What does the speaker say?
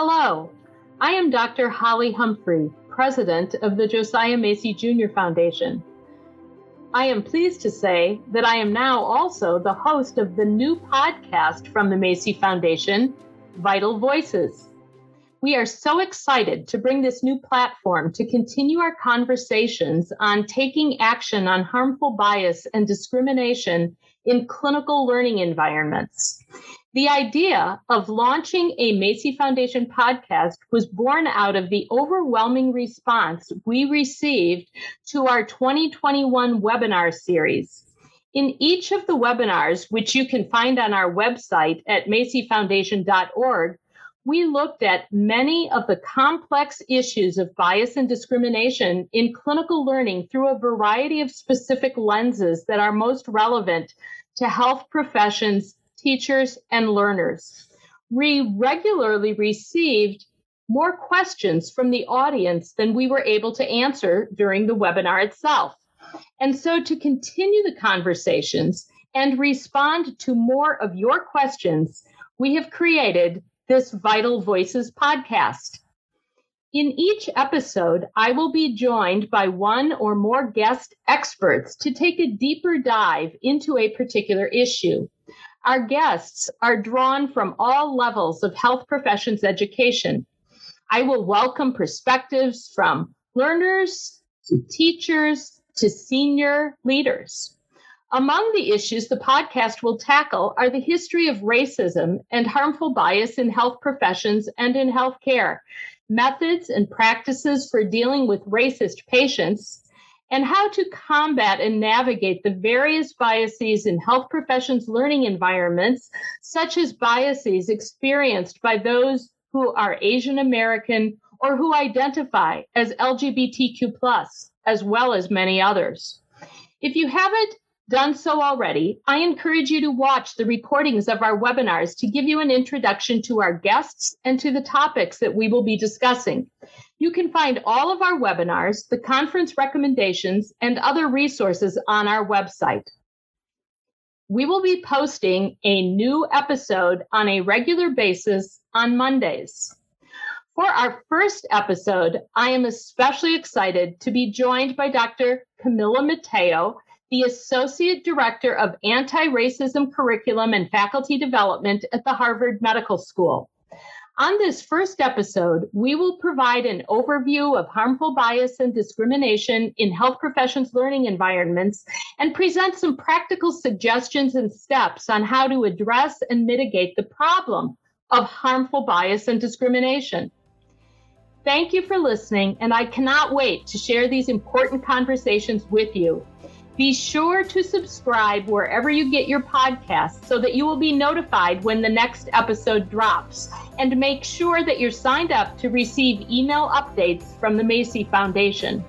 Hello, I am Dr. Holly Humphrey, President of the Josiah Macy Jr. Foundation. I am pleased to say that I am now also the host of the new podcast from the Macy Foundation, Vital Voices. We are so excited to bring this new platform to continue our conversations on taking action on harmful bias and discrimination in clinical learning environments. The idea of launching a Macy Foundation podcast was born out of the overwhelming response we received to our 2021 webinar series. In each of the webinars, which you can find on our website at macyfoundation.org, we looked at many of the complex issues of bias and discrimination in clinical learning through a variety of specific lenses that are most relevant to health professions, teachers, and learners. We regularly received more questions from the audience than we were able to answer during the webinar itself. And so, to continue the conversations and respond to more of your questions, we have created this Vital Voices podcast. In each episode, I will be joined by one or more guest experts to take a deeper dive into a particular issue. Our guests are drawn from all levels of health professions education. I will welcome perspectives from learners to teachers to senior leaders. Among the issues the podcast will tackle are the history of racism and harmful bias in health professions and in healthcare, methods and practices for dealing with racist patients, and how to combat and navigate the various biases in health professions learning environments, such as biases experienced by those who are Asian American or who identify as LGBTQ, as well as many others. If you haven't done so already, I encourage you to watch the recordings of our webinars to give you an introduction to our guests and to the topics that we will be discussing. You can find all of our webinars, the conference recommendations, and other resources on our website. We will be posting a new episode on a regular basis on Mondays. For our first episode, I am especially excited to be joined by Dr. Camila Mateo, the Associate Director of Anti Racism Curriculum and Faculty Development at the Harvard Medical School. On this first episode, we will provide an overview of harmful bias and discrimination in health professions learning environments and present some practical suggestions and steps on how to address and mitigate the problem of harmful bias and discrimination. Thank you for listening, and I cannot wait to share these important conversations with you. Be sure to subscribe wherever you get your podcasts so that you will be notified when the next episode drops. And make sure that you're signed up to receive email updates from the Macy Foundation.